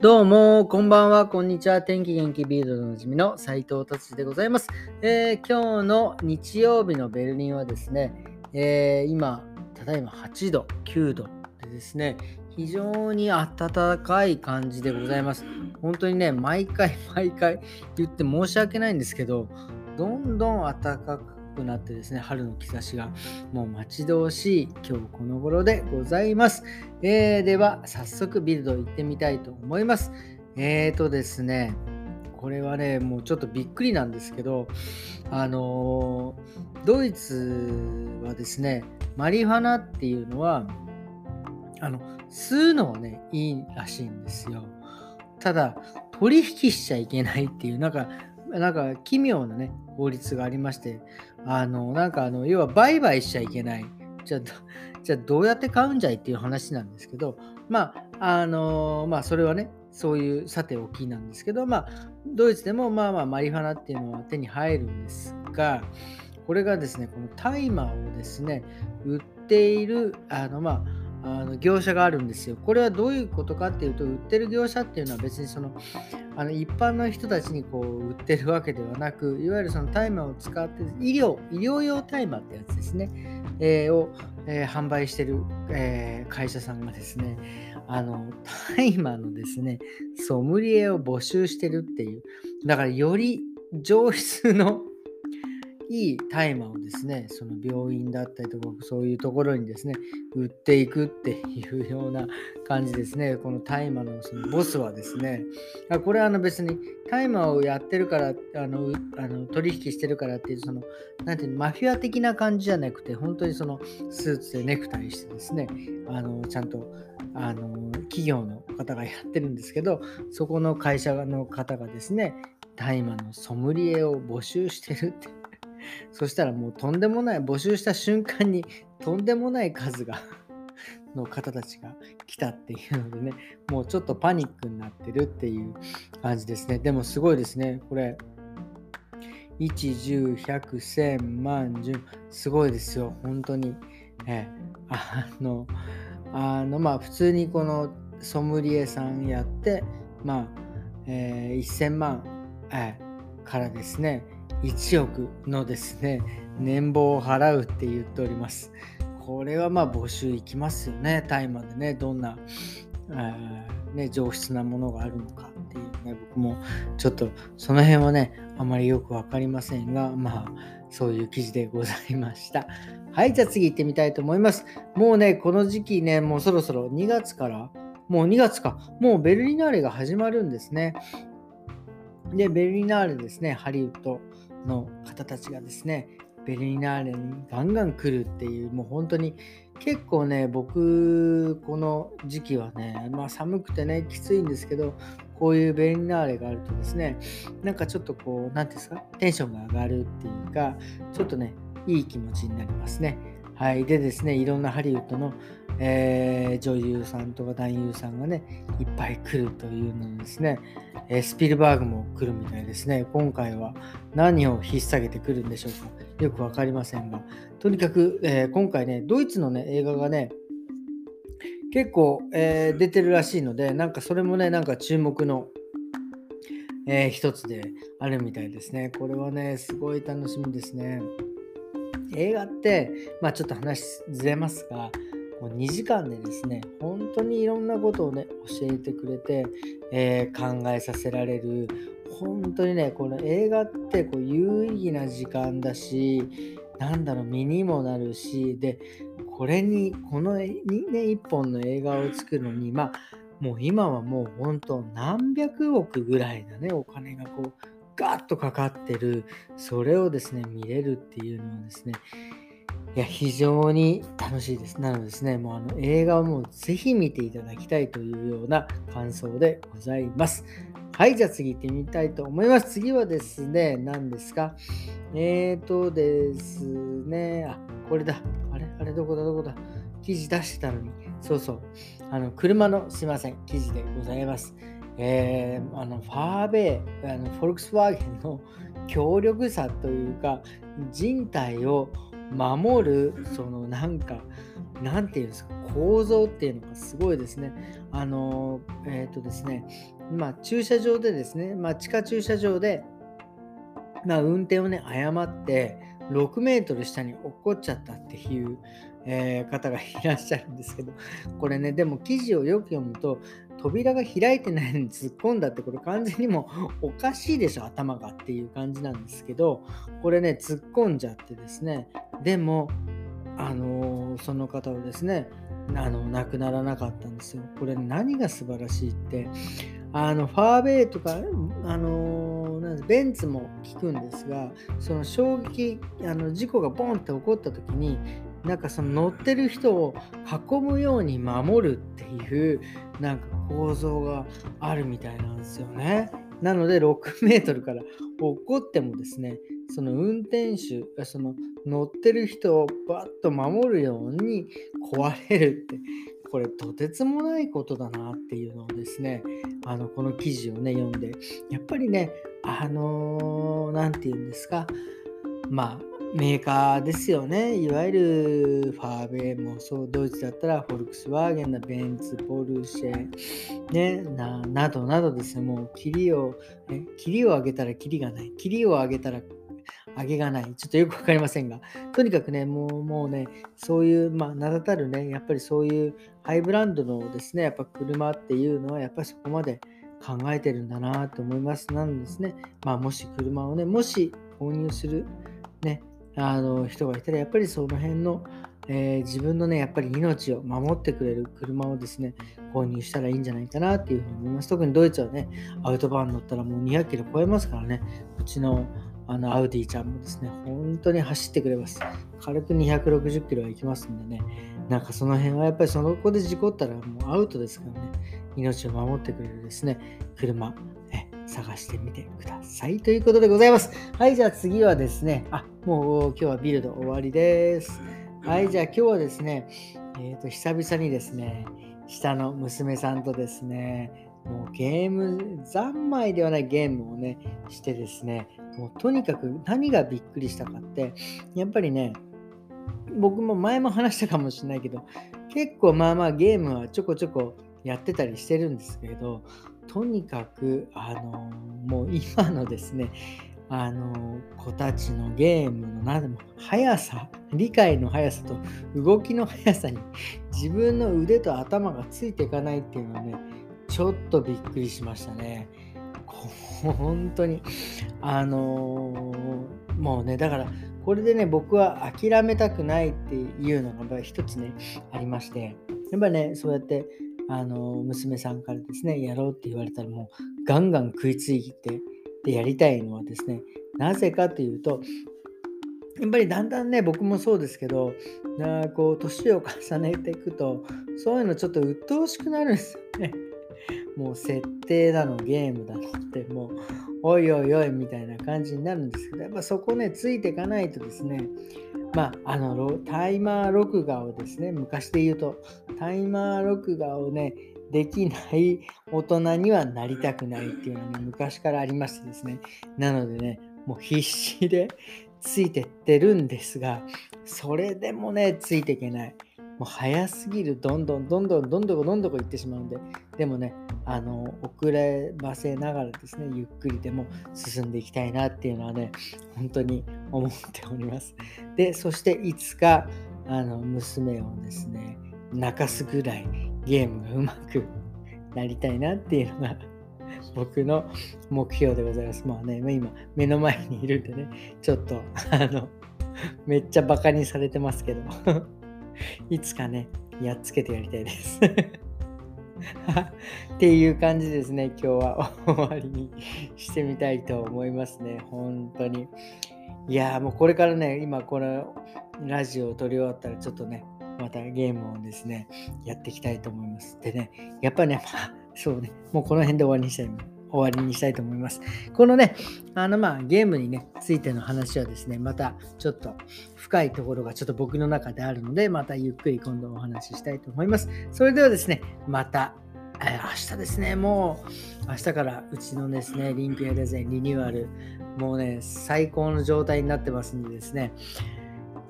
どうも、こんばんは、こんにちは。天気元気ビールドのおなじみの斉藤達でございます、えー、今日の日曜日のベルリンはですね、えー、今、ただいま8度、9度でですね、非常に暖かい感じでございます。本当にね、毎回毎回言って申し訳ないんですけど、どんどん暖かくくなってですね、春の兆しがもう待ち遠しい今日この頃でございます。えー、では、早速ビルド行ってみたいと思います。えーとですね、これはね、もうちょっとびっくりなんですけど、あのー、ドイツはですね、マリファナっていうのは、あの、吸うのはね、いいらしいんですよ。ただ、取引しちゃいけないっていう、なんか、なんか奇妙なね、法律がありまして、あの、なんかあの、要は売買しちゃいけない。じゃあ、じゃどうやって買うんじゃいっていう話なんですけど、まあ、あの、まあ、それはね、そういうさておきなんですけど、まあ、ドイツでもまあまあマリファナっていうのは手に入るんですが、これがですね、このタイマーをですね、売っている、あの、まあ、あの業者があるんですよ。これはどういうことかっていうと、売ってる業者っていうのは別にそのあの一般の人たちにこう売ってるわけではなく、いわゆるそのタイマーを使って医療、医療用タイマーってやつですね、えー、を、えー、販売してる、えー、会社さんがですね、あのタイマーのですね、ソムリエを募集してるっていう、だからより上質のいい大麻をですね、その病院だったりとか、そういうところにですね、売っていくっていうような感じですね。この大麻のそのボスはですね、これはあの別に大麻をやってるから、あのあの取引してるからっていう、その、なんていうの、マフィア的な感じじゃなくて、本当にそのスーツでネクタイしてですね、あのちゃんとあの企業の方がやってるんですけど、そこの会社の方がですね、大麻のソムリエを募集してるってそしたらもうとんでもない、募集した瞬間に とんでもない数が の方たちが来たっていうのでね、もうちょっとパニックになってるっていう感じですね。でもすごいですね。これ、1、10、100、1000、万、10、すごいですよ。本当に。えあの、あの、まあ、普通にこのソムリエさんやって、まあ、えー、1000万、えからですね、1億のですね、年俸を払うって言っております。これはまあ募集いきますよね、大麻でね、どんな、ね、上質なものがあるのかっていうね、僕もちょっとその辺はね、あまりよく分かりませんが、まあ、そういう記事でございました。はい、じゃあ次行ってみたいと思います。もうね、この時期ね、もうそろそろ2月から、もう2月か、もうベルリナーレが始まるんですね。で、ベルリナーレですね、ハリウッドの方たちがですね、ベルリナーレにガンガン来るっていう、もう本当に結構ね、僕、この時期はね、まあ寒くてね、きついんですけど、こういうベルリナーレがあるとですね、なんかちょっとこう、何ていうんですか、テンションが上がるっていうか、ちょっとね、いい気持ちになりますね。はい。でですね、いろんなハリウッドの、えー、女優さんとか男優さんがね、いっぱい来るというのですね、え、スピルバーグも来るみたいですね。今回は何を引っ提げてくるんでしょうか。よくわかりませんが、とにかく、えー、今回ね、ドイツのね、映画がね、結構、えー、出てるらしいので、なんかそれもね、なんか注目の、えー、一つであるみたいですね。これはね、すごい楽しみですね。映画って、まあちょっと話ずれますが、もう2時間でですね、本当にいろんなことをね、教えてくれて、えー、考えさせられる、本当にね、この映画ってこう有意義な時間だし、なんだろう、身にもなるし、で、これに、このね、一本の映画を作るのに、まあ、もう今はもう本当何百億ぐらいなね、お金がこう、ガッとかかってる、それをですね、見れるっていうのはですね、いや、非常に楽しいです。なのでですね、もうあの映画をもうぜひ見ていただきたいというような感想でございます。はい、じゃあ次行ってみたいと思います。次はですね、何ですかえーとですね、あ、これだ。あれ？あれ？どこだ？どこだ？記事出してたのに。そうそう。あの、車のすいません、記事でございます。えー、あのファーベイ、あのフォルクスワーゲンの強力さというか、人体を守るそのなんかなんていうんですか構造っていうのがすごいですね。あのえっ、ー、とですねまあ駐車場でですね、まあ、地下駐車場で、まあ、運転をね誤って6メートル下に落っこっちゃったっていう、えー、方がいらっしゃるんですけどこれねでも記事をよく読むと扉が開いてないのに突っ込んだってこれ完全にもう おかしいでしょ頭がっていう感じなんですけどこれね突っ込んじゃってですねでもあのー、その方はですねあの亡くならなかったんですよ。これ何が素晴らしいってあのファーウェイとか、あのー、ベンツも聞くんですがその衝撃あの事故がボンって起こった時になんかその乗ってる人を囲むように守るっていうなんか構造があるみたいなんですよね。なので6メートルから落っこってもですね、その運転手、その乗ってる人をバッと守るように壊れるって、これとてつもないことだなっていうのをですね、あのこの記事をね、読んで、やっぱりね、あの何、て言うんですか、まあ、メーカーですよね。いわゆるファーベイもそう、ドイツだったらフォルクスワーゲンのベンツ、ポルシェ、ね、ななどなどですね、もう、キリを、え、キリを上げたらキリがない。キリを上げたら上げがない。ちょっとよくわかりませんが、とにかくね、もうもうね、そういう、まあ、名だたるね、やっぱりそういうハイブランドのですね、やっぱ車っていうのは、やっぱりそこまで考えてるんだなと思います。なんですね、まあ、もし車をね、もし購入する、ね、あの人がいたら、やっぱりその辺の、えー、自分のね、やっぱり命を守ってくれる車をですね、購入したらいいんじゃないかなっていうふうに思います。特にドイツはね、アウトバーン乗ったらもう200キロ超えますからね、うちのあのアウディちゃんもですね、本当に走ってくれます。軽く260キロは行きますんでね、なんかその辺はやっぱりその子で事故ったらもうアウトですからね、命を守ってくれるですね、車、探してみてください。ということでございます。はい、じゃあ次はですね、あ、もう今日はビルド終わりです。はい、じゃあ今日はですね、えっ、ー、と、久々にですね、下の娘さんとですね、もうゲーム、三昧ではないゲームをね、してですね、もうとにかく何がびっくりしたかって、やっぱりね、僕も前も話したかもしれないけど、結構まあまあゲームはちょこちょこやってたりしてるんですけど、とにかく、あのもう今のですね、あの子たちのゲームの何でも速さ、理解の速さと動きの速さに自分の腕と頭がついていかないっていうのはね、ちょっとびっくりしましたね。本当に、あの、もうね、だから、これでね、僕は諦めたくないっていうのが一つね、ありまして、やっぱね、そうやってあの娘さんからですね、やろうって言われたらもうガンガン食いついてでやりたいのはですね、なぜかというと、やっぱりだんだんね、僕もそうですけど、なこう年を重ねていくと、そういうのちょっと鬱陶しくなるんですよね。もう設定だの、ゲームだのって、もう、おいおいおいみたいな感じになるんですけど、やっぱそこね、ついていかないとですね、まあ、あのタイマー録画をですね、昔で言うと、タイマー録画をね、できない 大人にはなりたくないっていうのはね、昔からありましてですね。なのでね、もう必死でついてってるんですが、それでもね、ついていけない。もう早すぎるどんどんどんどんどんどこどんどこ行ってしまうんででもねあの遅ればせながらですねゆっくりでも進んでいきたいなっていうのはね本当に思っておりますでそしていつかあの娘をですね泣かすぐらいゲームがうまくなりたいなっていうのが僕の目標でございます。まあね、今目の前にいるんでね、ちょっとあのめっちゃバカにされてますけど。いつかね、やっつけてやりたいです っていう感じですね、今日は 終わりにしてみたいと思いますね、本当に。いやーもうこれからね、今このラジオを撮り終わったらちょっとね、またゲームをですね、やっていきたいと思います。でね、やっぱね、まあ、そうね、もうこの辺で終わりにしたい。終わりにしたいと思います。このね、あのまあゲームにね、ついての話はですね、またちょっと深いところがちょっと僕の中であるので、またゆっくり今度お話ししたいと思います。それではですね、また、え、明日ですね、もう明日からうちのですね、リンクエデザインリニューアル、もうね、最高の状態になってますんでですね、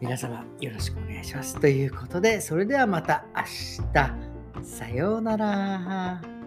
皆様よろしくお願いします。ということで、それではまた明日。さようなら。